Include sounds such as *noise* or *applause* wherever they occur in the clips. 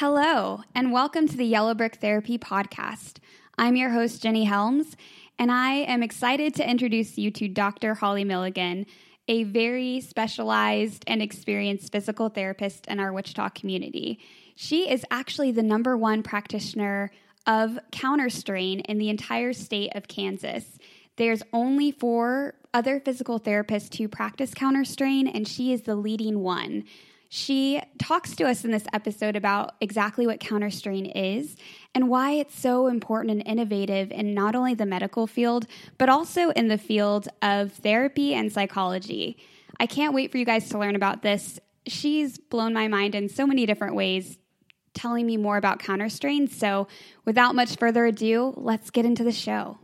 Hello, and welcome to the Yellow Brick Therapy Podcast. I'm your host, Jenny Helms, and I am excited to introduce you to Dr. Holly Milligan, a very specialized and experienced physical therapist in our Wichita community. She is actually the number one practitioner of counterstrain in the entire state of Kansas. There's only four other physical therapists who practice counterstrain, and she is the leading one. She talks to us in this episode about exactly what counterstrain is and why it's so important and innovative in not only the medical field, but also in the field of therapy and psychology. I can't wait for you guys to learn about this. She's blown my mind in so many different ways, telling me more about counterstrain. So, without much further ado, let's get into the show.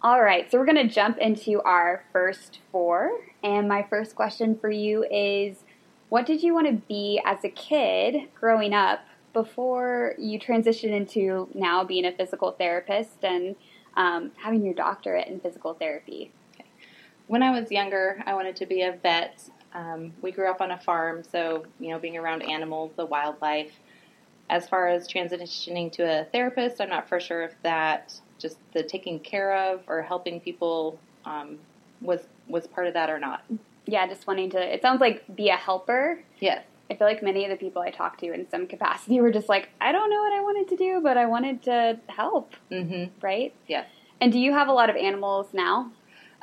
All right, so we're going to jump into our first four. And my first question for you is what did you want to be as a kid growing up before you transitioned into now being a physical therapist and um, having your doctorate in physical therapy? When I was younger, I wanted to be a vet. Um, we grew up on a farm, so you know, being around animals, the wildlife. As far as transitioning to a therapist, I'm not for sure if that just the taking care of or helping people um, was was part of that or not yeah, just wanting to. It sounds like be a helper. Yes. I feel like many of the people I talked to in some capacity were just like, I don't know what I wanted to do, but I wanted to help. Mm-hmm. Right? Yes. And do you have a lot of animals now?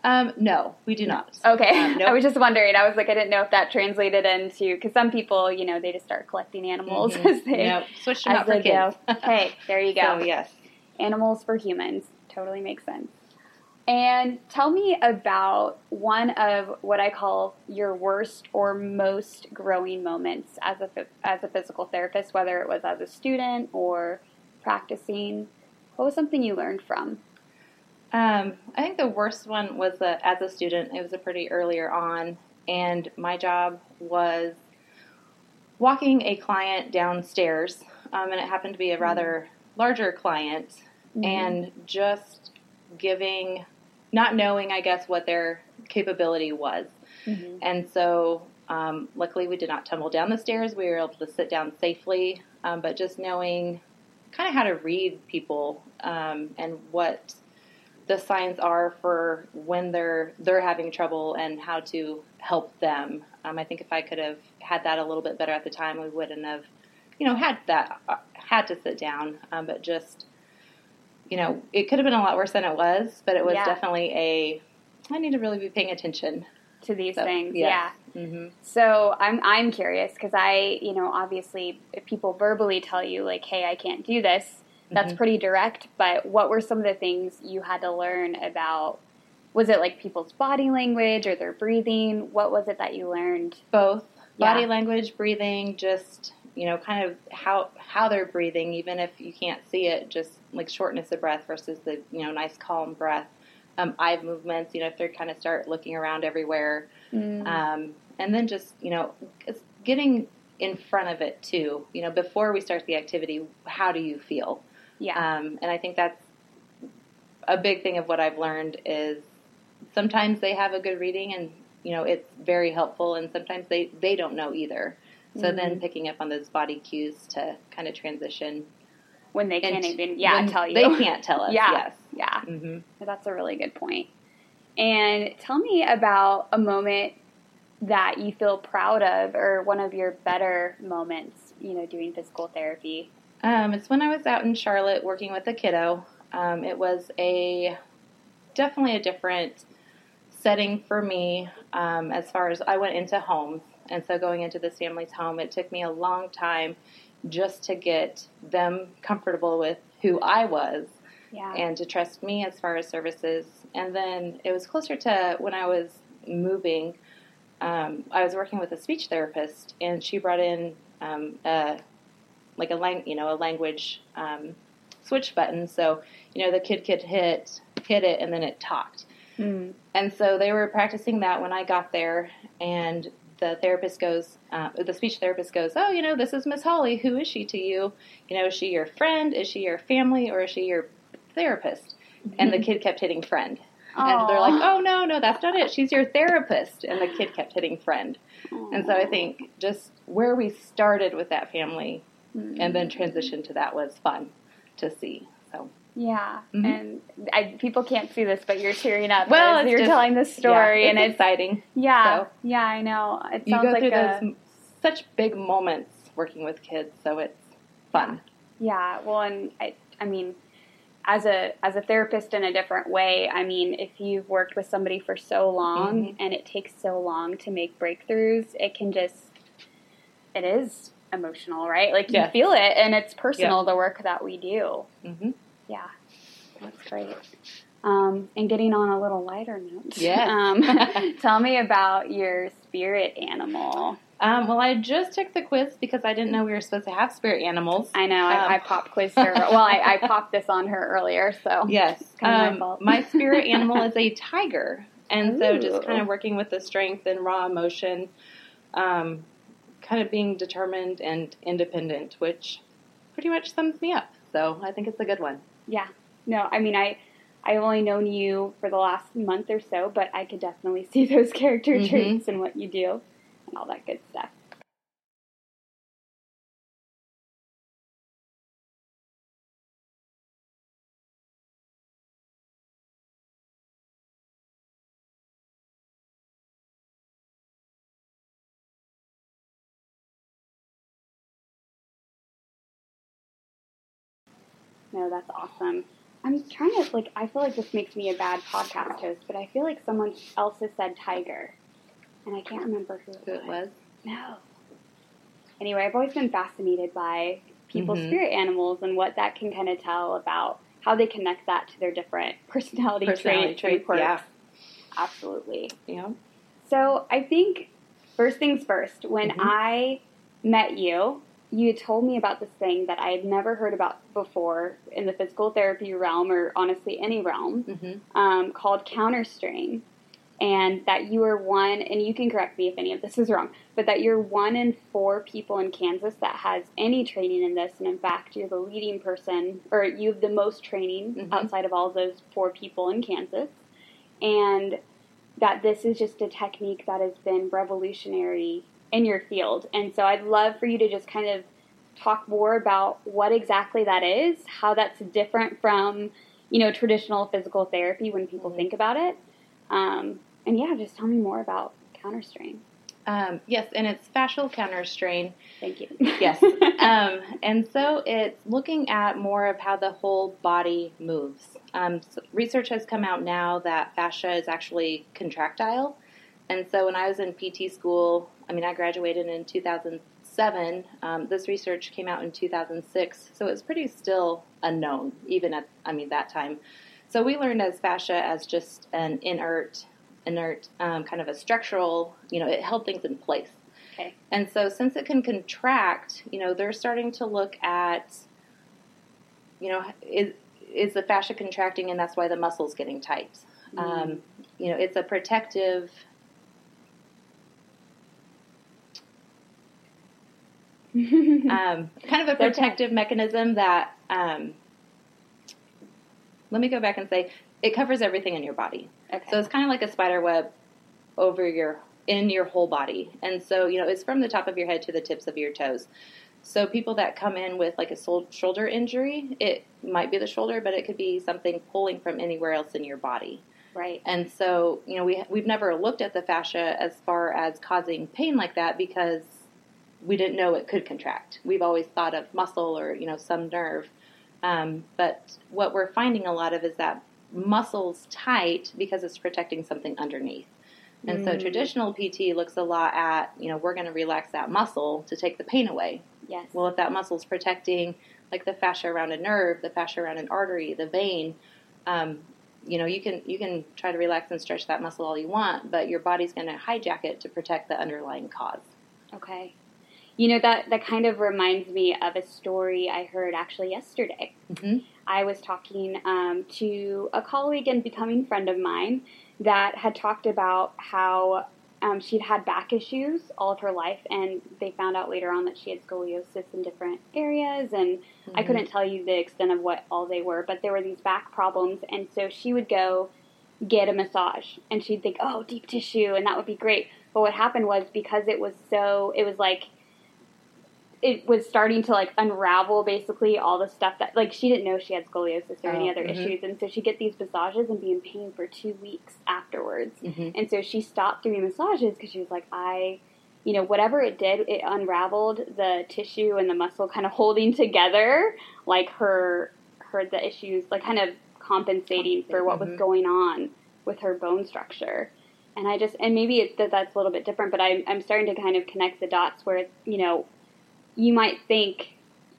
Um, no, we do not. Okay. Um, *laughs* nope. I was just wondering. I was like, I didn't know if that translated into because some people, you know, they just start collecting animals mm-hmm. *laughs* as they nope. switch them out for kids. *laughs* hey, there you go. So yes, animals for humans totally makes sense. And tell me about one of what I call your worst or most growing moments as a as a physical therapist, whether it was as a student or practicing. What was something you learned from? Um, I think the worst one was uh, as a student. It was a pretty earlier on, and my job was walking a client downstairs, um, and it happened to be a rather mm-hmm. larger client, mm-hmm. and just giving not knowing, I guess, what their capability was. Mm-hmm. And so, um, luckily, we did not tumble down the stairs. We were able to sit down safely, um, but just knowing kind of how to read people um, and what the signs are for when they're they're having trouble and how to help them. Um, I think if I could have had that a little bit better at the time, we wouldn't have, you know, had that uh, had to sit down. Um, but just you know, it could have been a lot worse than it was, but it was yeah. definitely a. I need to really be paying attention to these so, things. Yes. Yeah. Mm-hmm. So I'm I'm curious because I you know obviously if people verbally tell you like hey I can't do this that's mm-hmm. pretty direct. But what were some of the things you had to learn about? Was it like people's body language or their breathing? What was it that you learned? Both body yeah. language, breathing, just you know, kind of how how they're breathing, even if you can't see it, just like shortness of breath versus the you know nice calm breath. Um, eye movements, you know, if they kind of start looking around everywhere, mm. um, and then just you know, getting in front of it too. You know, before we start the activity, how do you feel? Yeah. Um, and I think that's a big thing of what I've learned is sometimes they have a good reading and you know it's very helpful, and sometimes they they don't know either. So mm-hmm. then picking up on those body cues to kind of transition when they can't even yeah tell you they can't tell us. *laughs* yeah, yes, yeah. Mm-hmm. That's a really good point. And tell me about a moment that you feel proud of, or one of your better moments. You know, doing physical therapy. Um, it's when I was out in Charlotte working with a kiddo. Um, it was a definitely a different setting for me um, as far as I went into homes and so going into this family's home, it took me a long time just to get them comfortable with who I was yeah. and to trust me as far as services. And then it was closer to when I was moving. Um, I was working with a speech therapist, and she brought in um, a, like a lang- you know a language um, switch button. So you know the kid could hit hit it, and then it talked. Mm. And so they were practicing that when I got there, and the therapist goes, uh, the speech therapist goes, oh, you know, this is Miss Holly. Who is she to you? You know, is she your friend? Is she your family? Or is she your therapist? Mm-hmm. And the kid kept hitting friend. Aww. And they're like, oh, no, no, that's not it. She's your therapist. And the kid kept hitting friend. Aww. And so I think just where we started with that family mm-hmm. and then transition to that was fun to see. So yeah, mm-hmm. and I, people can't see this, but you're tearing up. Well, you're just, telling this story, yeah, and it's exciting. Yeah, so yeah, I know. It you go like through a, those such big moments working with kids, so it's fun. Yeah, well, and I, I mean, as a as a therapist in a different way, I mean, if you've worked with somebody for so long mm-hmm. and it takes so long to make breakthroughs, it can just it is emotional, right? Like you feel it, and it's personal. The work that we do. Mm-hmm. Yeah, that's great. Um, and getting on a little lighter note, yeah. *laughs* Um, *laughs* tell me about your spirit animal. Um, well, I just took the quiz because I didn't know we were supposed to have spirit animals. I know. I, um, I pop quizzed her. *laughs* well, I, I, popped this on her earlier, so yes. My, um, my, spirit animal is a tiger, and Ooh. so just kind of working with the strength and raw emotion, um, kind of being determined and independent, which pretty much sums me up. So I think it's a good one. Yeah. No, I mean I. I've only known you for the last month or so, but I could definitely *laughs* see those character mm-hmm. traits in what you do and all that good stuff. No, that's awesome. I'm trying to like. I feel like this makes me a bad podcast host, but I feel like someone else has said tiger and I can't remember who it, who it was. No. Anyway, I've always been fascinated by people's mm-hmm. spirit animals and what that can kind of tell about how they connect that to their different *laughs* personality, personality yeah. Absolutely. Yeah. So I think first things first, when mm-hmm. I met you, you told me about this thing that I had never heard about before in the physical therapy realm or honestly any realm mm-hmm. um, called counterstrain and that you are one, and you can correct me if any of this is wrong, but that you're one in four people in Kansas that has any training in this, and in fact, you're the leading person, or you have the most training mm-hmm. outside of all those four people in Kansas, and that this is just a technique that has been revolutionary in your field. And so I'd love for you to just kind of talk more about what exactly that is, how that's different from, you know, traditional physical therapy when people mm-hmm. think about it. Um, and yeah, just tell me more about counterstrain. Um, yes, and it's fascial counterstrain. Thank you. yes. *laughs* Um, and so it's looking at more of how the whole body moves. Um, so research has come out now that fascia is actually contractile. And so when I was in PT school, I mean, I graduated in 2007. Um, this research came out in 2006. So it's pretty still unknown, even at, I mean, that time. So we learned as fascia as just an inert inert, um, kind of a structural, you know, it held things in place. Okay. And so since it can contract, you know, they're starting to look at, you know, is, is the fascia contracting and that's why the muscle's getting tight. Mm. Um, you know, it's a protective *laughs* um, kind of a protective mechanism that um, let me go back and say it covers everything in your body. Okay. So it's kind of like a spider web over your in your whole body. And so, you know, it's from the top of your head to the tips of your toes. So people that come in with like a shoulder injury, it might be the shoulder, but it could be something pulling from anywhere else in your body. Right. And so, you know, we we've never looked at the fascia as far as causing pain like that because we didn't know it could contract. We've always thought of muscle or, you know, some nerve. Um, but what we're finding a lot of is that muscles tight because it's protecting something underneath. And mm. so traditional PT looks a lot at, you know, we're going to relax that muscle to take the pain away. Yes. Well, if that muscle's protecting like the fascia around a nerve, the fascia around an artery, the vein, um, you know, you can you can try to relax and stretch that muscle all you want, but your body's going to hijack it to protect the underlying cause. Okay. You know that that kind of reminds me of a story I heard actually yesterday. Mm-hmm. I was talking um, to a colleague and becoming friend of mine that had talked about how um, she'd had back issues all of her life, and they found out later on that she had scoliosis in different areas. And mm-hmm. I couldn't tell you the extent of what all they were, but there were these back problems, and so she would go get a massage, and she'd think, "Oh, deep tissue," and that would be great. But what happened was because it was so, it was like it was starting to like unravel basically all the stuff that like she didn't know she had scoliosis or any Oh, other mhm. issues and so she'd get these massages and be in pain for two weeks afterwards Mhm. and so she stopped doing massages because she was like i you know whatever it did it unraveled the tissue and the muscle kind of holding together like her her the issues like kind of compensating for what was Mhm. going on with her bone structure and I just and maybe it's that that's a little bit different, but I'm I'm starting to kind of connect the dots where you know you might think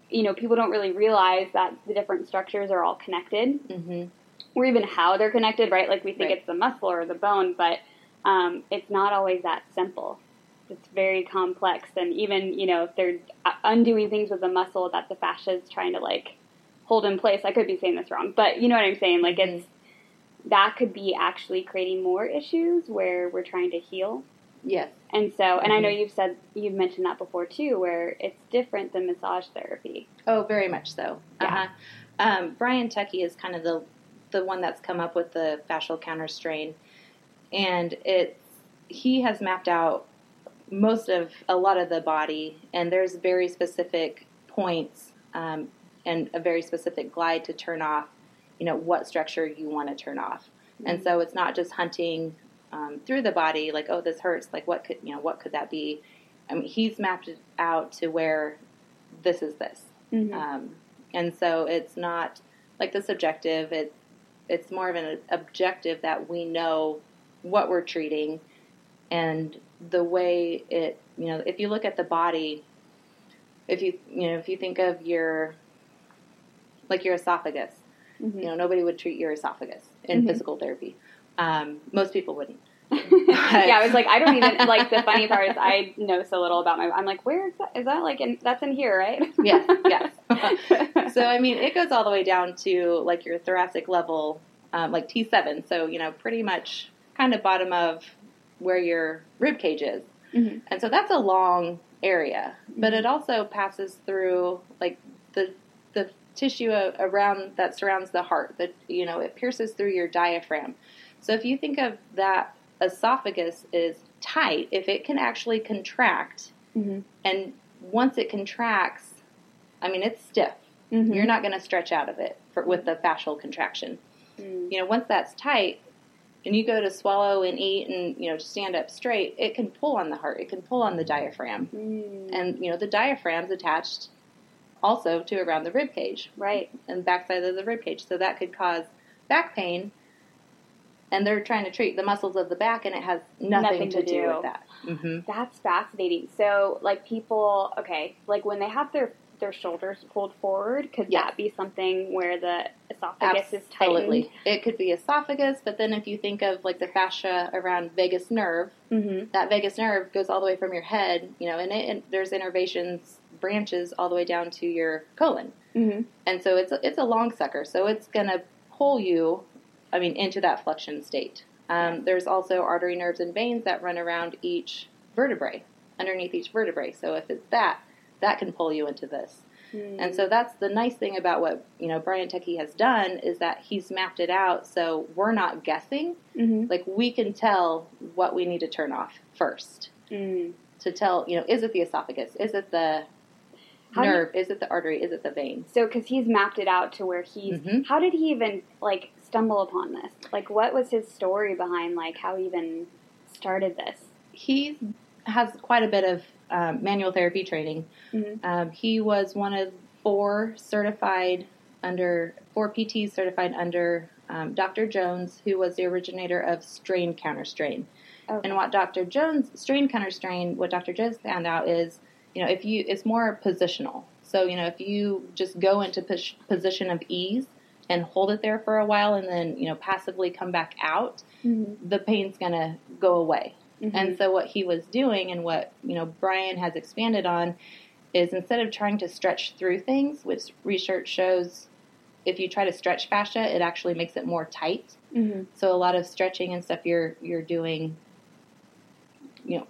you know people don't really realize that the different structures are all connected, Mhm. or even how they're connected, right? Like we think Right. it's the muscle or the bone, but um, it's not always that simple. It's very complex, and even you know if they're uh, undoing things with the muscle that the fascia is trying to like hold in place. I could be saying this wrong, but you know what I'm saying. Like Mhm. it's that could be actually creating more issues where we're trying to heal. Yes. And so, and I know Mhm. you've said you've mentioned that before too, where it's different than massage therapy. Oh, very much so. Yeah. Uh-huh. Um, Brian Tuckey is kind of the the one that's come up with the fascial counter strain, and it's he has mapped out most of a lot of the body, and there's very specific points um, and a very specific glide to turn off. You know what structure you want to turn off, and so it's not just hunting um, through the body like oh this hurts like what could you know what could that be. I mean he's mapped it out to where this is this. Mhm. Um, and so it's not like the subjective. It it's more of an objective that we know what we're treating and the way it. You know, if you look at the body, if you you know if you think of your like your esophagus, Mhm. you know nobody would treat your esophagus in Mhm. physical therapy. Um, most people wouldn't. *laughs* yeah, I was like, I don't even *laughs* like the funny part is I know so little about my. I'm like, where is that? Is that like in? That's in here, right? Yes, yes. *laughs* so I mean, it goes all the way down to like your thoracic level, um, like T7. So you know, pretty much kind of bottom of where your rib cage is, Mhm. and so that's a long area. But it also passes through like the the tissue around that surrounds the heart. That you know, it pierces through your diaphragm. So if you think of that esophagus is tight, if it can actually contract, Mhm. and once it contracts, I mean, it's stiff. Mhm. You're not going to stretch out of it for, with the fascial contraction. Mm. You know, once that's tight, and you go to swallow and eat and you know stand up straight, it can pull on the heart. It can pull on the diaphragm, Mm. and you know the diaphragm's attached also to around the rib cage right. and backside of the rib cage, so that could cause back pain. And they're trying to treat the muscles of the back, and it has nothing, Nothing to, to do. do. with that. hmm That's fascinating. So, like people, okay, like when they have their their shoulders pulled forward, could Yes. that be something where the esophagus is tightened? It could be esophagus, but then if you think of like the fascia around vagus nerve, Mm-hmm. that vagus nerve goes all the way from your head, you know, and, it, and there's innervations, branches all the way down to your colon, Mm-hmm. and so it's a, it's a long sucker, so it's gonna pull you, I mean, into that flexion state. Um, there's also artery nerves and veins that run around each vertebrae, underneath each vertebrae. So if it's that, that can pull you into this. Mm-hmm. And so that's the nice thing about what you know Brian Tuckey has done is that he's mapped it out so we're not guessing. Mm-hmm. Like we can tell what we need to turn off first Mm. to tell you know is it the esophagus, is it the How you- nerve, is it the artery, is it the vein? So, because he's mapped it out to where he's, Mhm. how did he even like stumble upon this? Like, what was his story behind like how he even started this? He has quite a bit of um, manual therapy training. Mhm. Um, he was one of four certified under four PTs certified under um, Dr. Jones, who was the originator of strain counter strain. Okay. And what Dr. Jones strain counter strain, what Dr. Jones found out is, you know, if you it's more positional. So you know, if you just go into pos- position of ease and hold it there for a while, and then you know passively come back out, Mhm. the pain's gonna go away. Mhm. And so what he was doing, and what you know Brian has expanded on, is instead of trying to stretch through things, which research shows, if you try to stretch fascia, it actually makes it more tight. Mhm. So a lot of stretching and stuff you're you're doing, you know,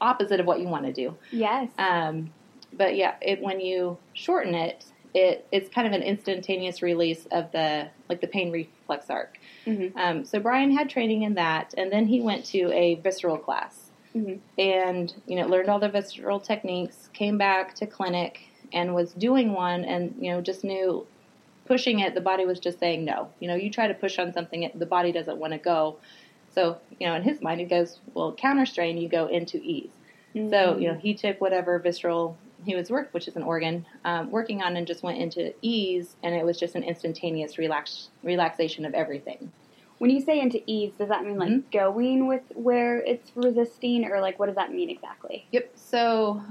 opposite of what you want to do. Yes. Um, but yeah, it, when you shorten it, it it's kind of an instantaneous release of the like the pain reflex arc. Mhm. Um, so Brian had training in that, and then he went to a visceral class. Mhm. and you know learned all the visceral techniques. Came back to clinic and was doing one, and you know just knew pushing it, the body was just saying no. You know, you try to push on something, it- the body doesn't want to go. So you know, in his mind, he goes, well, counter strain, you go into ease. So, you know, he took whatever visceral he was work, which is an organ, um, working on, and just went into ease, and it was just an instantaneous relax relaxation of everything. When you say into ease, does that mean like Mhm. going with where it's resisting, or like what does that mean exactly? Yep. So,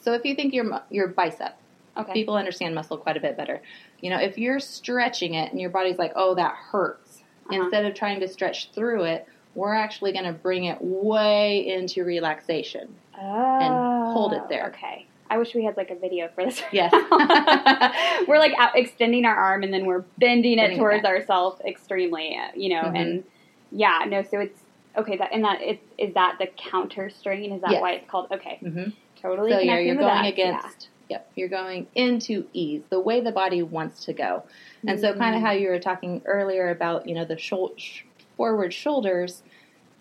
so if you think your your bicep, Okay. people understand muscle quite a bit better. You know, if you're stretching it and your body's like, oh, that hurts, Uh-huh. instead of trying to stretch through it, we're actually going to bring it way into relaxation. oh, and hold it there. Okay. I wish we had like a video for this. Yes. *laughs* we're like out extending our arm and then we're bending it towards ourselves extremely, you know, Mhm. and yeah, no, so it's okay. That and that is is that the counter strain? Is that Yes. why it's called? Okay, hmm totally. So you're, you're going that, against, yep, you're going into ease, the way the body wants to go. And so, kind of Mm. how you were talking earlier about, you know, the shou- sh- forward shoulders,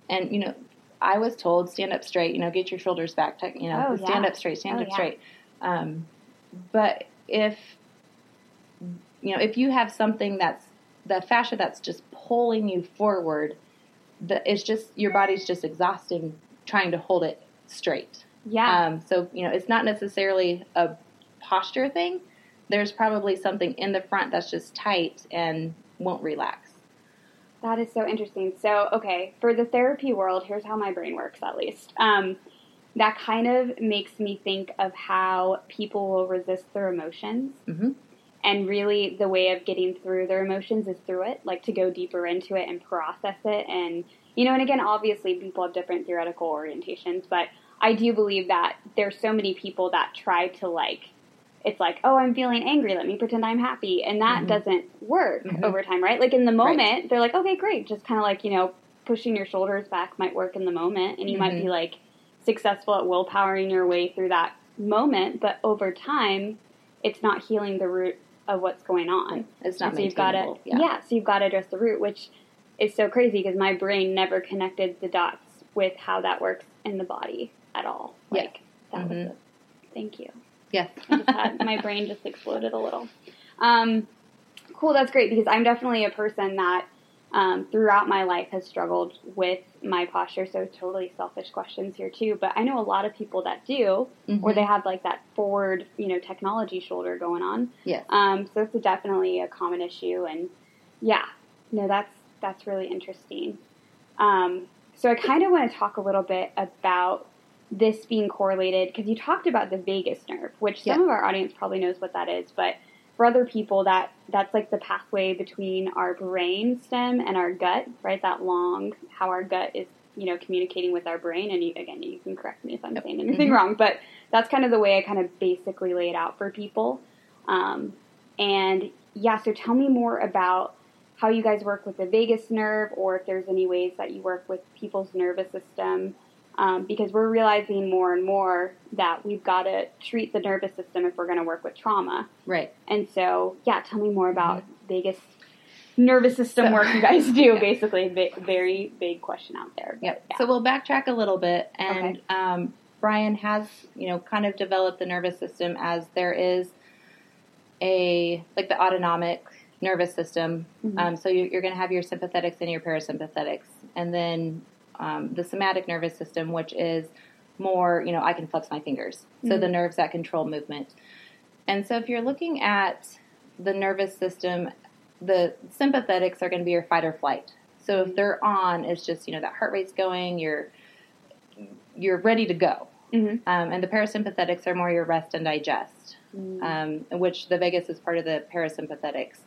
and you know, I was told stand up straight. You know, get your shoulders back. You know, Oh, stand yeah. up straight. Stand Oh, up yeah. straight. Um, but if you know, if you have something that's the fascia that's just pulling you forward, the, it's just your body's just exhausting trying to hold it straight. yeah, Um, so, you know, it's not necessarily a posture thing. There's probably something in the front that's just tight and won't relax. That is so interesting. So, okay, for the therapy world, here's how my brain works at least. Um, that kind of makes me think of how people will resist their emotions. hmm And really, the way of getting through their emotions is through it, like to go deeper into it and process it. And, you know, and again, obviously, people have different theoretical orientations, but I do believe that there's so many people that try to, like, it's like, oh, I'm feeling angry. Let me pretend I'm happy. And that Mhm. doesn't work Mhm. over time, right? Like in the Right. moment, they're like, okay, great. Just kind of like, you know, pushing your shoulders back might work in the moment. And you might Mhm. be like successful at willpowering your way through that moment. But over time, it's not healing the root of what's going on. It's not And so you've got to, maintainable. yeah. So you've got to address the root, which is so crazy because my brain never connected the dots with how that works in the body at all. Yeah. Like that was Mhm. it. Thank you. Just had my brain just exploded a little. Um, cool, that's great because I'm definitely a person that um, throughout my life has struggled with my posture. So totally selfish questions here too. But I know a lot of people that do, Mhm. or they have like that forward, you know, technology shoulder going on. Yes. Um, so it's definitely a common issue, and yeah, no, that's that's really interesting. Um, so I kind of want to talk a little bit about this being correlated because you talked about the vagus nerve, which some Yeah. of our audience probably knows what that is, but for other people, that that's like the pathway between our brain stem and our gut, right? That long, how our gut is, you know, communicating with our brain. And you, again, you can correct me if I'm saying anything Mhm. wrong, but that's kind of the way I kind of basically lay it out for people. Um, and yeah, so tell me more about how you guys work with the vagus nerve, or if there's any ways that you work with people's nervous system. Um, because we're realizing more and more that we've got to treat the nervous system if we're going to work with trauma. Right. And so, yeah, tell me more about vagus nervous system So- work you guys do. *laughs* Yeah. Basically, Ba- very big question out there. Yep. Yeah. So we'll backtrack a little bit, and Okay. um, Brian has, you know, kind of developed the nervous system as there is a like the autonomic nervous system. Mhm. Um, so you, you're going to have your sympathetics and your parasympathetics, and then um, the somatic nervous system, which is more, you know, I can flex my fingers. So Mhm. the nerves that control movement. And so if you're looking at the nervous system, the sympathetics are going to be your fight or flight. So if they're on, it's just you know that heart rate's going, you're you're ready to go. Mhm. Um, and the parasympathetics are more your rest and digest, Mm. um, which the vagus is part of the parasympathetics.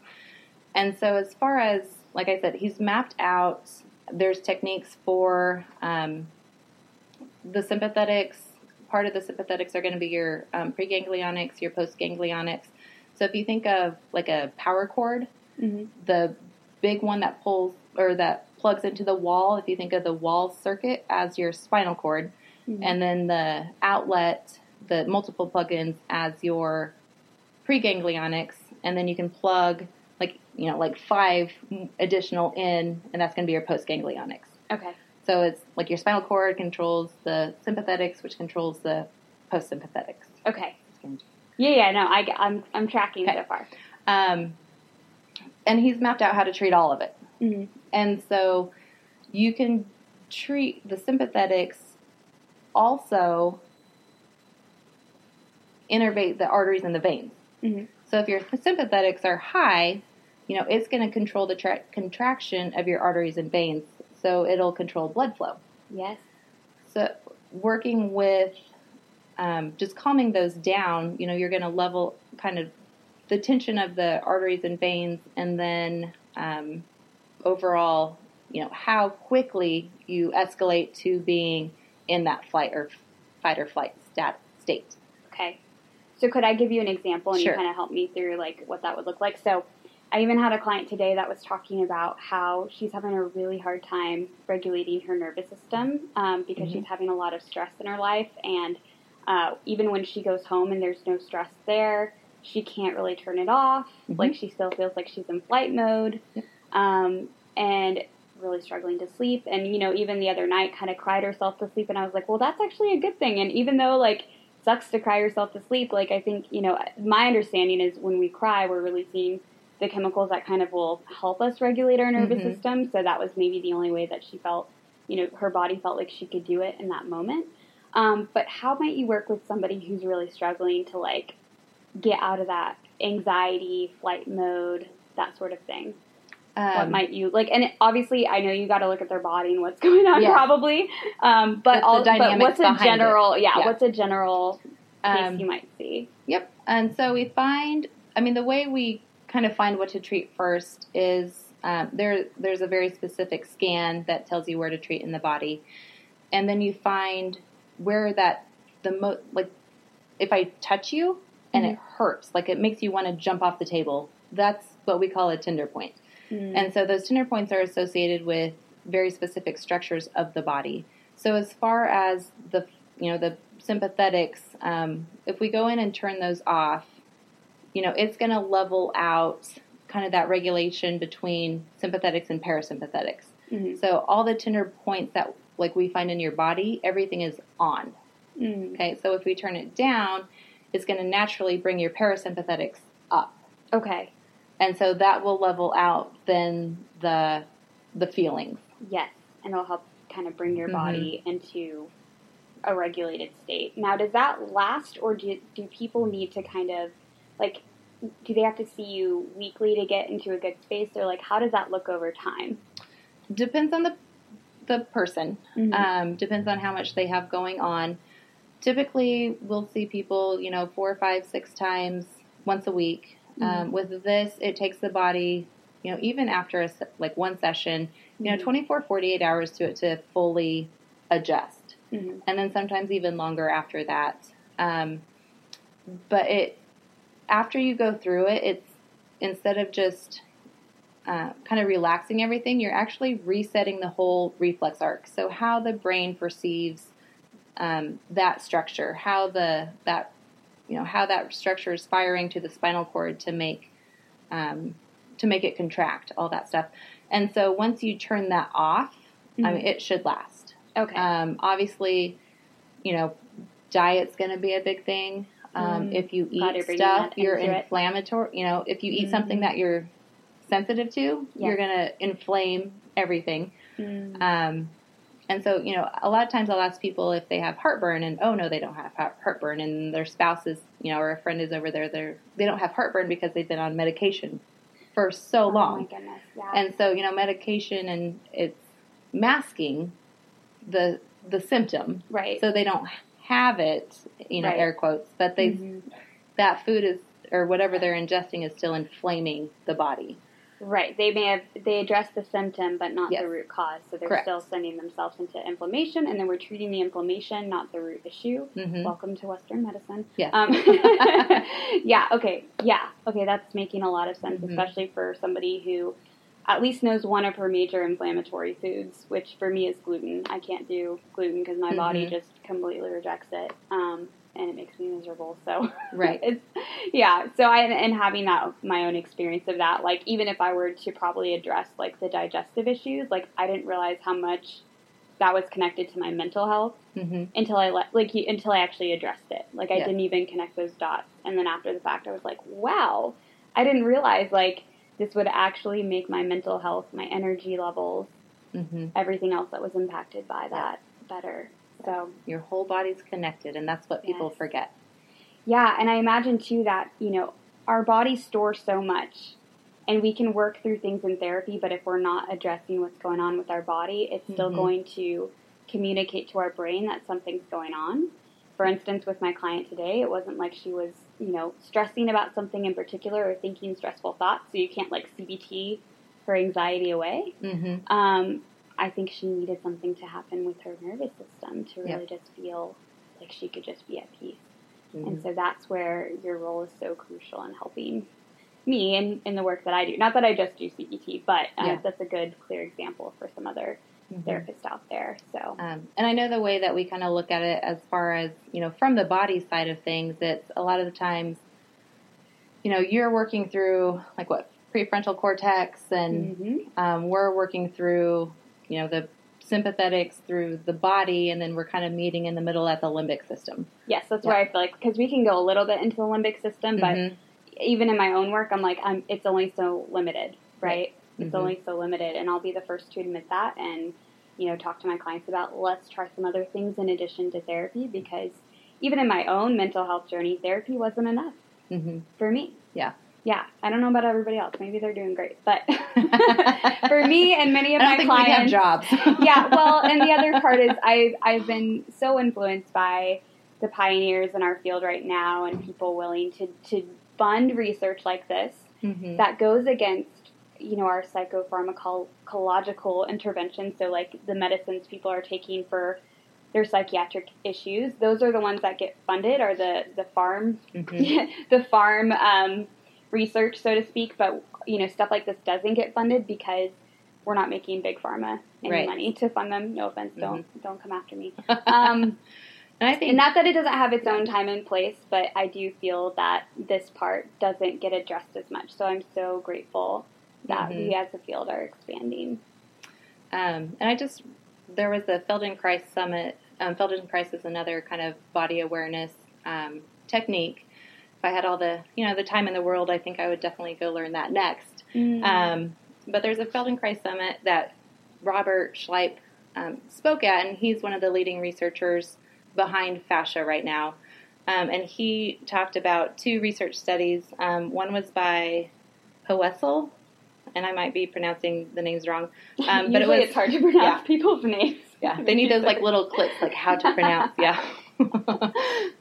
And so as far as like I said, he's mapped out. There's techniques for um, the sympathetics. Part of the sympathetics are going to be your um, preganglionics, your postganglionics. So if you think of like a power cord, Mhm. the big one that pulls or that plugs into the wall, if you think of the wall circuit as your spinal cord, Mhm. and then the outlet, the multiple plugins as your preganglionics, and then you can plug you know like five additional in, and that's going to be your postganglionics. Okay. So it's like your spinal cord controls the sympathetics, which controls the postsympathetics. Okay. Yeah, yeah, no, I, I'm, I'm tracking Okay. so far. Um, and he's mapped out how to treat all of it. Mm-hmm. And so you can treat the sympathetics also innervate the arteries and the veins. Mhm. So if your sympathetics are high, you know, it's going to control the tra- contraction of your arteries and veins. So it'll control blood flow. Yes. So working with um, just calming those down, you know, you're going to level kind of the tension of the arteries and veins, and then um, overall, you know, how quickly you escalate to being in that flight or fight or flight stat- state. Okay. So could I give you an example and Sure. you kind of help me through like what that would look like? So I even had a client today that was talking about how she's having a really hard time regulating her nervous system um, because Mhm. she's having a lot of stress in her life, and uh, even when she goes home and there's no stress there, she can't really turn it off. Mhm. Like she still feels like she's in flight mode, Yep. um, and really struggling to sleep. And you know, even the other night, kind of cried herself to sleep, and I was like, well, that's actually a good thing. And even though like sucks to cry yourself to sleep. Like I think you know, my understanding is when we cry, we're releasing the chemicals that kind of will help us regulate our nervous Mhm. system. So that was maybe the only way that she felt, you know, her body felt like she could do it in that moment. Um, but how might you work with somebody who's really struggling to like get out of that anxiety, flight mode, that sort of thing? what Um, might you like? And obviously, I know you got to look at their body and what's *laughs* going on, Yeah. probably. Um, but all, but what's a general? Yeah, Yeah. what's a general case um, you might see? Yep. And so we find, I mean, the way we kind of find what to treat first is um, there. There's a very specific scan that tells you where to treat in the body, and then you find where that the most like if I touch you and it hurts, like it makes you want to jump off the table. That's what we call a tender point. Mm. And so those tender points are associated with very specific structures of the body. So as far as the you know the sympathetics, um, if we go in and turn those off, you know it's going to level out kind of that regulation between sympathetics and parasympathetics. Mhm. So all the tender points that like we find in your body, everything is on. Mm. Okay, so if we turn it down, it's going to naturally bring your parasympathetics up Okay. and so that will level out then the the feelings. Yes, and it'll help kind of bring your Mhm. body into a regulated state. Now, does that last, or do do people need to kind of like? Do they have to see you weekly to get into a good space, or like how does that look over time? Depends on the the person. Mhm. Um, depends on how much they have going on. Typically, we'll see people, you know, four, five, six times once a week. Um, with this, it takes the body, you know, even after a, like one session, you know, Mhm. 24, 48 hours to it to fully adjust. Mhm. and then sometimes even longer after that. Um, but it after you go through it, it's instead of just uh, kind of relaxing everything, you're actually resetting the whole reflex arc. So how the brain perceives um, that structure, how the that you know how that structure is firing to the spinal cord to make um, to make it contract, all that stuff. And so once you turn that off, I Mhm. mean, it should last. Okay. Um, obviously, you know, diet's going to be a big thing. Um, Mm. If you eat stuff, you're into it. inflammatory. You know, if you eat Mhm. something that you're sensitive to, Yeah. you're going to inflame everything. Mm. Um, and so, you know, a lot of times I'll ask people if they have heartburn, and oh no, they don't have heartburn, and their spouse is, you know, or a friend is over there, they're they don't have heartburn because they've been on medication for so Oh long. goodness. Yeah. And so, you know, medication and it's masking the the symptom, right. so they don't have it, you know, Right. air quotes, but they Mhm. that food is or whatever they're ingesting is still inflaming the body. Right. They may have they address the symptom but not Yes. the root cause. So they're Correct. still sending themselves into inflammation and then we're treating the inflammation, not the root issue. hmm Welcome to Western medicine. Yeah. Um, *laughs* yeah, okay. Yeah. Okay, that's making a lot of sense, Mhm. especially for somebody who at least knows one of her major inflammatory foods, which for me is gluten. I can't do gluten because my body Mhm. just completely rejects it. Um, and it makes me miserable. So Right. *laughs* it's yeah. So I and having that my own experience of that, like even if I were to probably address like the digestive issues, like I didn't realize how much that was connected to my mental health Mm-hmm. until I let like until I actually addressed it. Like I Yeah. didn't even connect those dots, and then after the fact, I was like, wow, I didn't realize like this would actually make my mental health, my energy levels, Mm-hmm. everything else that was impacted by that better. So Your whole body's connected, and that's what people Yes. forget. yeah, and I imagine too that you know our bodies store so much. And we can work through things in therapy, but if we're not addressing what's going on with our body, it's still Mhm. going to communicate to our brain that something's going on. For instance, with my client today, it wasn't like she was, you know, stressing about something in particular or thinking stressful thoughts, so you can't like CBT her anxiety away. Mm-hmm. Um, I think she needed something to happen with her nervous system to really Yep. just feel like she could just be at peace. Mm-hmm. And so that's where your role is so crucial in helping me in, in the work that I do. Not that I just do CBT, but uh, Yeah. that's a good, clear example for some other Mm-hmm. therapists out there. So, Um, and I know the way that we kind of look at it as far as, you know, from the body side of things, it's a lot of the times, you know, you're working through like what, prefrontal cortex, and mhm. um, we're working through, you know, the sympathetics through the body, and then we're kind of meeting in the middle at the limbic system. yes, that's Yeah. where I feel like, because we can go a little bit into the limbic system, but Mhm. even in my own work, I'm like, I'm, it's only so limited, right? It's Mhm. only so limited, and I'll be the first to admit that, and you know, talk to my clients about let's try some other things in addition to therapy because even in my own mental health journey, therapy wasn't enough Mhm. for me. Yeah. Yeah, I don't know about everybody else. Maybe they're doing great, but *laughs* for me and many of my think clients, we have jobs. *laughs* yeah, well, and the other part is I've I've been so influenced by the pioneers in our field right now and people willing to to fund research like this Mhm. that goes against you know our psychopharmacological interventions. So like the medicines people are taking for their psychiatric issues, those are the ones that get funded, or the the farm Mhm. *laughs* the farm um, research, so to speak. But you know, stuff like this doesn't get funded because we're not making big pharma any Right. money to fund them. No offense, don't Mm-hmm. don't come after me. *laughs* Um, and I think and not that it doesn't have its own time and place, but I do feel that this part doesn't get addressed as much. So I'm so grateful that Mhm. we as a field are expanding. Um, and I just there was the Feldenkrais Summit. Um, Feldenkrais is another kind of body awareness um, technique. If I had all the you know the time in the world, I think I would definitely go learn that next. Um, but there's a Feldenkrais Summit that Robert Schleip um, spoke at, and he's one of the leading researchers behind fascia right now. Um, and he talked about two research studies. Um, one was by Hoessel, and I might be pronouncing the names wrong. Um, but it was it's hard to pronounce yeah. people's names. yeah, they need those like little clips, like how to pronounce. Yeah. *laughs*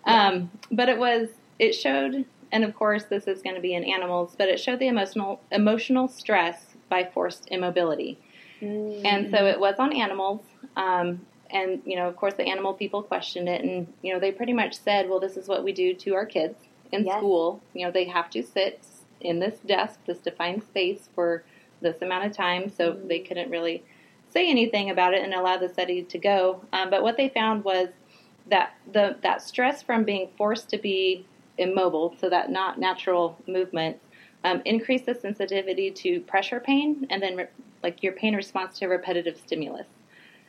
um, but it was it showed, and of course this is going to be in animals, but it showed the emotional emotional stress by forced immobility, Mm. and so it was on animals. Um, and you know, of course, the animal people questioned it, and you know, they pretty much said, "Well, this is what we do to our kids in Yes. school. You know, they have to sit in this desk, this defined space for this amount of time." So Mhm. they couldn't really say anything about it and allow the study to go. Um, but what they found was that the that stress from being forced to be immobile, so that not natural movement, um, increased the sensitivity to pressure pain, and then re- like your pain response to repetitive stimulus.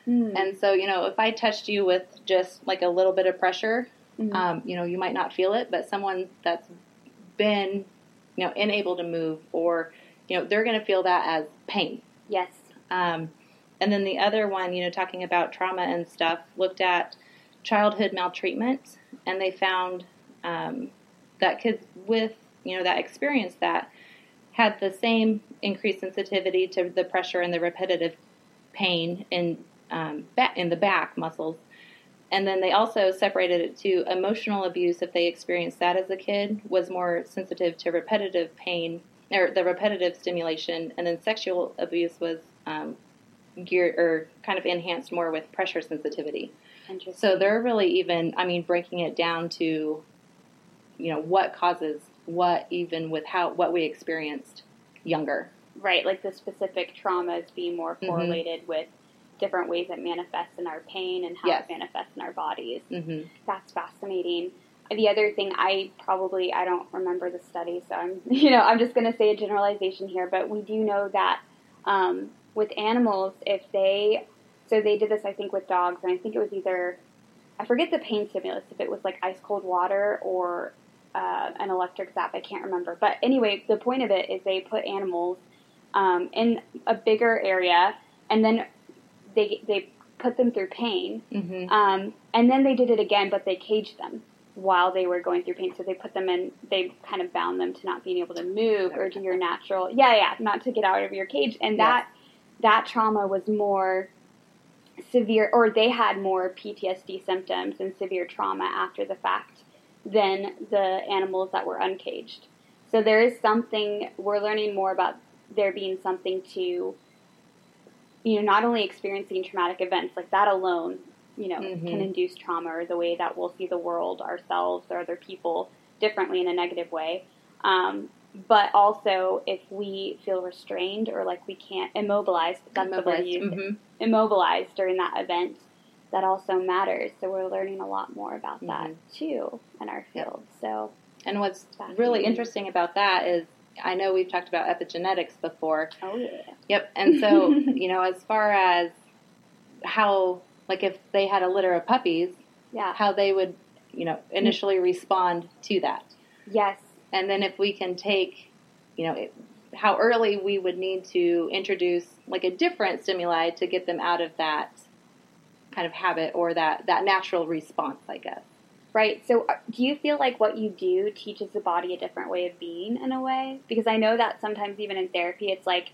Mm. And so, you know, if I touched you with just like a little bit of pressure, Mhm. um, you know, you might not feel it, but someone that's been, you know, unable to move or, you know, they're going to feel that as pain. yes. Um, and then the other one, you know, talking about trauma and stuff, looked at childhood maltreatment, and they found um, that kids with, you know, that experience that had the same increased sensitivity to the pressure and the repetitive pain in um, in the back muscles. And then they also separated it to emotional abuse if they experienced that as a kid was more sensitive to repetitive pain or the repetitive stimulation, and then sexual abuse was um, geared or kind of enhanced more with pressure sensitivity. So they're really even, I mean, breaking it down to, you know, what causes what, even with how what we experienced younger. right, like the specific traumas being more Mhm. correlated with different ways it manifests in our pain and how Yes. it manifests in our bodies. hmm That's fascinating. The other thing I probably I don't remember the study, so I'm *laughs* you know I'm just going to say a generalization here, but we do know that um, with animals, if they so they did this, I think, with dogs, and I think it was either I forget the pain stimulus if it was like ice cold water or uh, an electric zap. I can't remember. But anyway, the point of it is they put animals um, in a bigger area, and then they they put them through pain, Mm-hmm. um, and then they did it again, but they caged them while they were going through pain. So they put them in, they kind of bound them to not being able to move or to your natural, yeah, yeah, not to get out of your cage. And Yes. that that trauma was more severe, or they had more PTSD symptoms and severe trauma after the fact than the animals that were uncaged. So there is something we're learning more about there being something to you know, not only experiencing traumatic events like that alone, you know, Mhm. can induce trauma or the way that we'll see the world, ourselves, or other people differently in a negative way. Um, but also, if we feel restrained or like we can't immobilized, that's the word used, hmm immobilized during that event, that also matters. So we're learning a lot more about that Mhm. too in our field. So And what's really interesting about that is, I know we've talked about epigenetics before. oh yeah, Yep. And so, *laughs* you know, as far as how, like, if they had a litter of puppies, yeah, how they would, you know, initially respond to that. yes, And then if we can take, you know, it, how early we would need to introduce like a different stimuli to get them out of that kind of habit or that, that natural response, I guess. Right. So, uh, do you feel like what you do teaches the body a different way of being in a way? Because I know that sometimes, even in therapy, it's like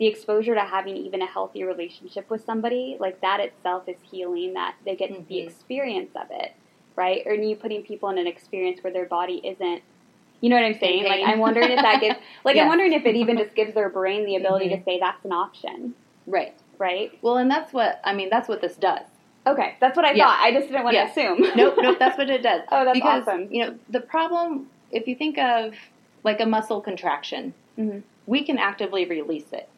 the exposure to having even a healthy relationship with somebody, like that itself is healing, that they get the Mhm. experience of it, right? Or you putting people in an experience where their body isn't. You know what I'm saying? Like. I'm wondering if that gives, *laughs* like, I'm wondering if it even just gives their brain the ability Mhm. to say that's an option, Right. right? Well, and that's what, I mean, that's what this does. Okay, that's what I Yeah. thought. I just didn't want Yeah. to assume. *laughs* nope, nope, that's what it does. *laughs* Oh, that's because, awesome. You know, the problem, if you think of like a muscle contraction, Mhm. we can actively release it.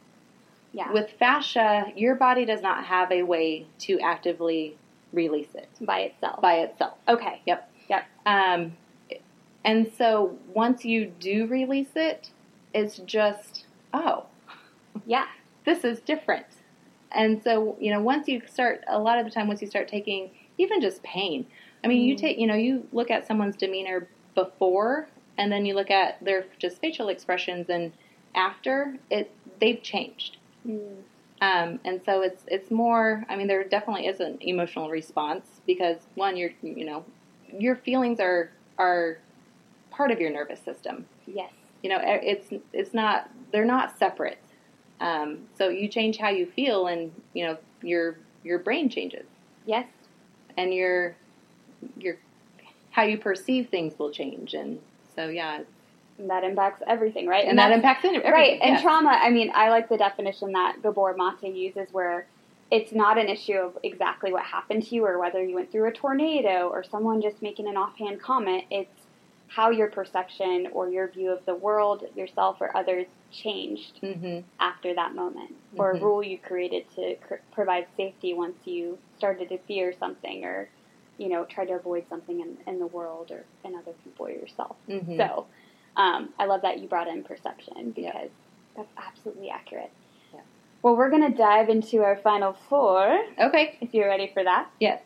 Yeah. With fascia, your body does not have a way to actively release it by itself. by itself. okay. Yep. Yep. Um, and so once you do release it, it's just, oh, Yeah. *laughs* this is different. And so, you know, once you start, a lot of the time, once you start taking even just pain, I mean, you Mm. take, you know, you look at someone's demeanor before and then you look at their just facial expressions and after, it, they've changed. Mm. Um, and so it's it's more. I mean, there definitely is an emotional response because one, you're you know, your feelings are are part of your nervous system. Yes. You know, it's it's not they're not separate. Um, so you change how you feel, and you know your your brain changes, Yes. and your your how you perceive things will change, and so yeah, And that impacts everything, right? and, that impacts everything. right. And yes. trauma. I mean, I like the definition that Gabor Mate uses, where it's not an issue of exactly what happened to you, or whether you went through a tornado, or someone just making an offhand comment. It's how your perception or your view of the world, yourself, or others changed Mhm. after that moment, or a Mhm. rule you created to cr- provide safety once you started to fear something, or you know, try to avoid something in, in the world or in other people or yourself. Mhm. So, um, I love that you brought in perception Yeah. because that's absolutely accurate. Yeah. Well, we're going to dive into our final four, Okay. if you're ready for that. Yes.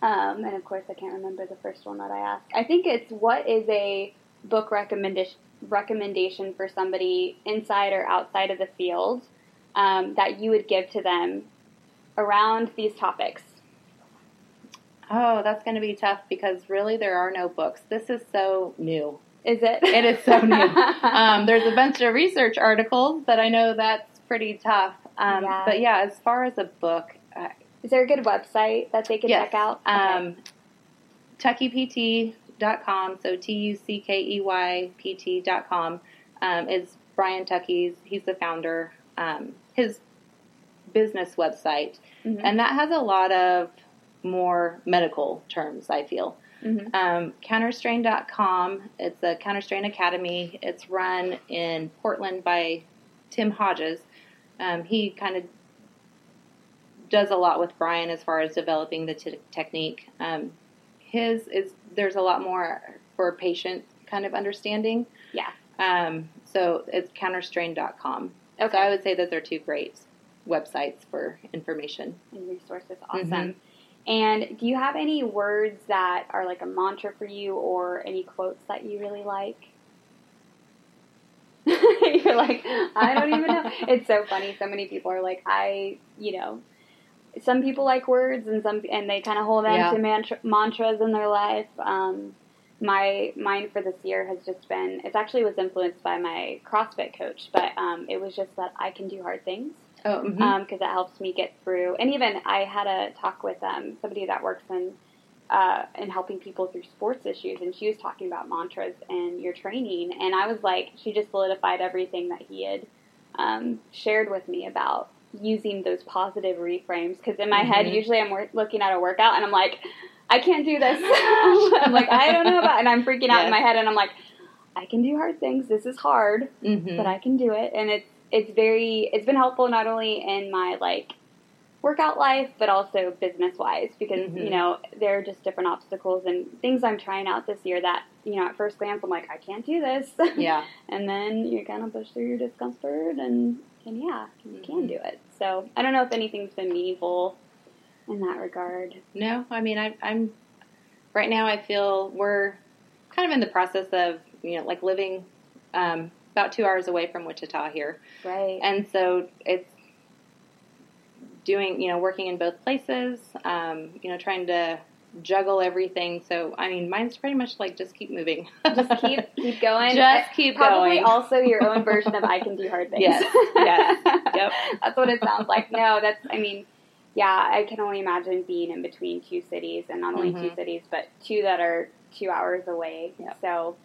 Um, and of course, I can't remember the first one that I asked. I think it's what is a book recommendation recommendation for somebody inside or outside of the field um, that you would give to them around these topics. Oh, that's going to be tough because really there are no books. This is so new. Is it? It is so new. *laughs* um, there's a bunch of research articles, but I know that's pretty tough. Um, Yeah. But yeah, as far as a book, is there a good website that they can yes, check out? um, TuckeyPT.com, so T U C K E Y P T.com um, is Brian Tuckey's. He's the founder. Um, his business website, Mhm. and that has a lot of more medical terms. I feel. Mhm. Um, counterstrain.com. It's a counterstrain academy. It's run in Portland by Tim Hodges. Um, he kind of does a lot with Brian as far as developing the t- technique. Um, his is there's a lot more for patient kind of understanding. Yeah. Um, so it's counterstrain.com. Okay. So I would say that they're two great websites for information and resources. Awesome. Mm-hmm. And do you have any words that are like a mantra for you or any quotes that you really like? *laughs* You're like, I don't even know. *laughs* It's so funny. So many people are like, I, you know, some people like words and some, and they kind of hold on yeah. to mantra, mantras in their life. Um, my mine for this year has just been. It actually was influenced by my CrossFit coach, but um, it was just that I can do hard things. Oh, because mm-hmm. um, it helps me get through. And even I had a talk with um, somebody that works in uh, in helping people through sports issues, and she was talking about mantras and your training, and I was like, she just solidified everything that he had um, shared with me about using those positive reframes. Because in my mm-hmm. head, usually I'm looking at a workout and I'm like, I can't do this. *laughs* *laughs* I'm like, I don't know about, and I'm freaking out yes. in my head, and I'm like, I can do hard things. This is hard, mm-hmm. but I can do it, and it's it's very it's been helpful not only in my like workout life but also business wise because mm-hmm. you know there are just different obstacles and things i'm trying out this year that you know at first glance i'm like i can't do this yeah *laughs* and then you kind of push through your discomfort and and yeah you mm-hmm. can do it so i don't know if anything's been meaningful in that regard no i mean I, i'm right now i feel we're kind of in the process of you know like living um, about two hours away from Wichita here. Right. And so it's doing, you know, working in both places, um, you know, trying to juggle everything. So, I mean, mine's pretty much like just keep moving. just keep keep *laughs* going. Just keep Probably going. also your own version of *laughs* I can do hard things. Yes. Yes. yep. *laughs* That's what it sounds like. No, that's I mean, yeah, I can only imagine being in between two cities and not only mm-hmm. two cities, but two that are two hours away. Yep. So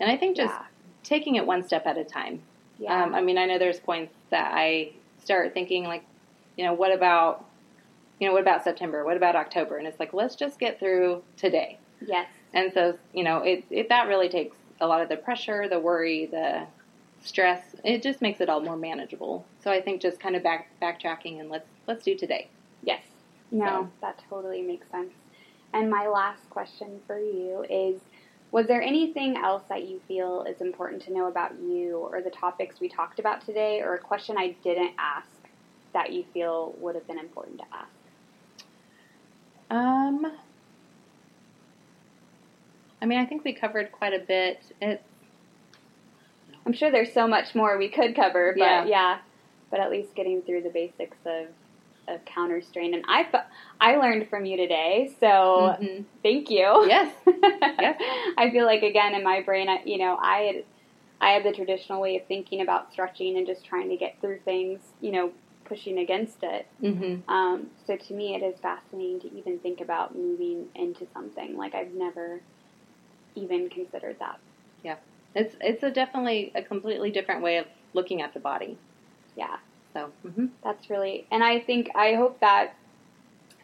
and I think just yeah taking it one step at a time. Yeah. Um, I mean, I know there's points that I start thinking like, you know, what about, you know, what about September? What about October? And it's like, let's just get through today. Yes. And so, you know, it, it that really takes a lot of the pressure, the worry, the stress. It just makes it all more manageable. So I think just kind of back backtracking and let's let's do today. Yes. No, so. that totally makes sense. And my last question for you is was there anything else that you feel is important to know about you or the topics we talked about today, or a question I didn't ask that you feel would have been important to ask? Um, I mean, I think we covered quite a bit. It's I'm sure there's so much more we could cover, but yeah, yeah but at least getting through the basics of of counter strain. And I, I learned from you today, so mm-hmm. thank you. Yes. yes. *laughs* I feel like again in my brain, I, you know, I had, I had the traditional way of thinking about stretching and just trying to get through things, you know, pushing against it. Mm-hmm. Um, so to me, it is fascinating to even think about moving into something like I've never even considered that. Yeah, it's it's a definitely a completely different way of looking at the body. Yeah. So mm-hmm. that's really, and I think I hope that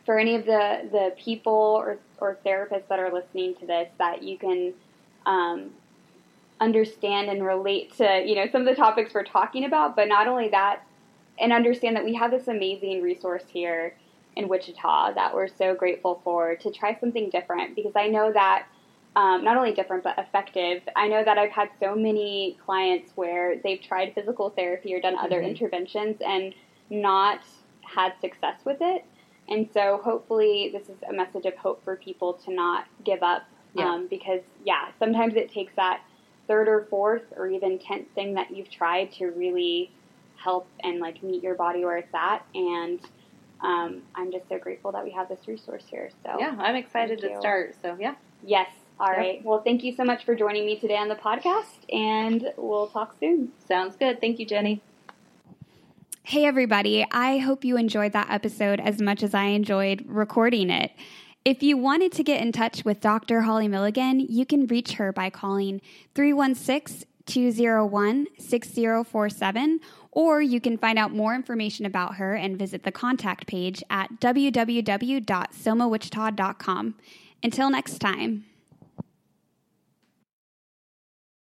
for any of the the people or or therapists that are listening to this, that you can um, understand and relate to you know some of the topics we're talking about, but not only that, and understand that we have this amazing resource here in Wichita that we're so grateful for to try something different because I know that um, not only different but effective. I know that I've had so many clients where they've tried physical therapy or done other mm-hmm. interventions and not had success with it. And so hopefully this is a message of hope for people to not give up. Yeah. Um, because yeah, sometimes it takes that third or fourth or even tenth thing that you've tried to really help and like meet your body where it's at. And um, I'm just so grateful that we have this resource here. So yeah, I'm excited to start. So yeah. Yes, all yep. right. Well, thank you so much for joining me today on the podcast, and we'll talk soon. Sounds good. Thank you, Jenny. Hey, everybody. I hope you enjoyed that episode as much as I enjoyed recording it. If you wanted to get in touch with Dr. Holly Milligan, you can reach her by calling 316 201 6047, or you can find out more information about her and visit the contact page at www.somawichita.com. Until next time.